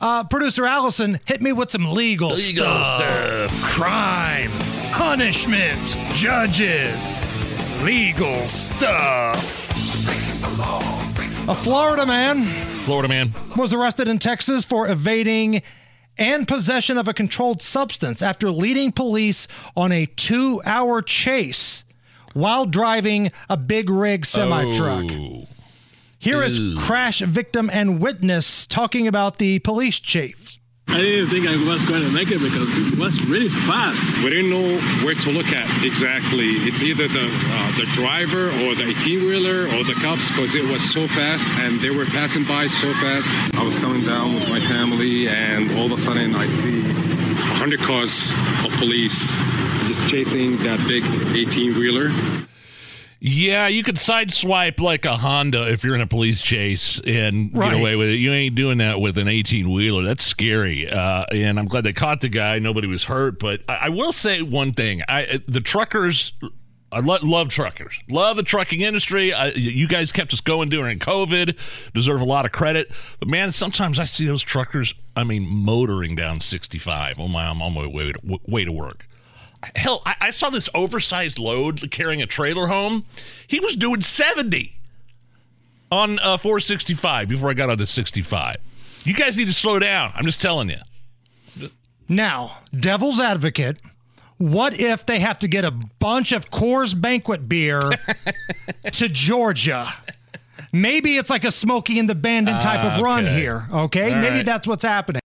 Uh, Producer Allison, hit me with some legal, Legal stuff. Crime, punishment, judges, legal stuff. A Florida man Florida man. was arrested in Texas for evading and possession of a controlled substance after leading police on a two hour chase while driving a big rig semi truck. Oh. Here is Ew. crash victim and witness talking about the police chief. I didn't think I was going to make it because it was really fast. We didn't know where to look at exactly. It's either the uh, the driver or the 18 wheeler or the cops because it was so fast and they were passing by so fast. I was coming down with my family and all of a sudden I see 100 cars of police just chasing that big 18 wheeler. Yeah, you could sideswipe like a Honda if you're in a police chase and Right. get away with it. You ain't doing that with an 18 wheeler. That's scary. Uh, and I'm glad they caught the guy. Nobody was hurt. But I, I will say one thing: I the truckers. I lo- love truckers. Love the trucking industry. I, you guys kept us going during COVID. Deserve a lot of credit. But man, sometimes I see those truckers. I mean, motoring down 65 on my I'm on my way to, way to work. Hell, I, I saw this oversized load carrying a trailer home. He was doing 70 on uh, 465 before I got onto 65. You guys need to slow down. I'm just telling you. Now, devil's advocate, what if they have to get a bunch of Coors Banquet beer to Georgia? Maybe it's like a Smokey and the Bandit type of run Okay. here, okay? All Maybe right. that's what's happening.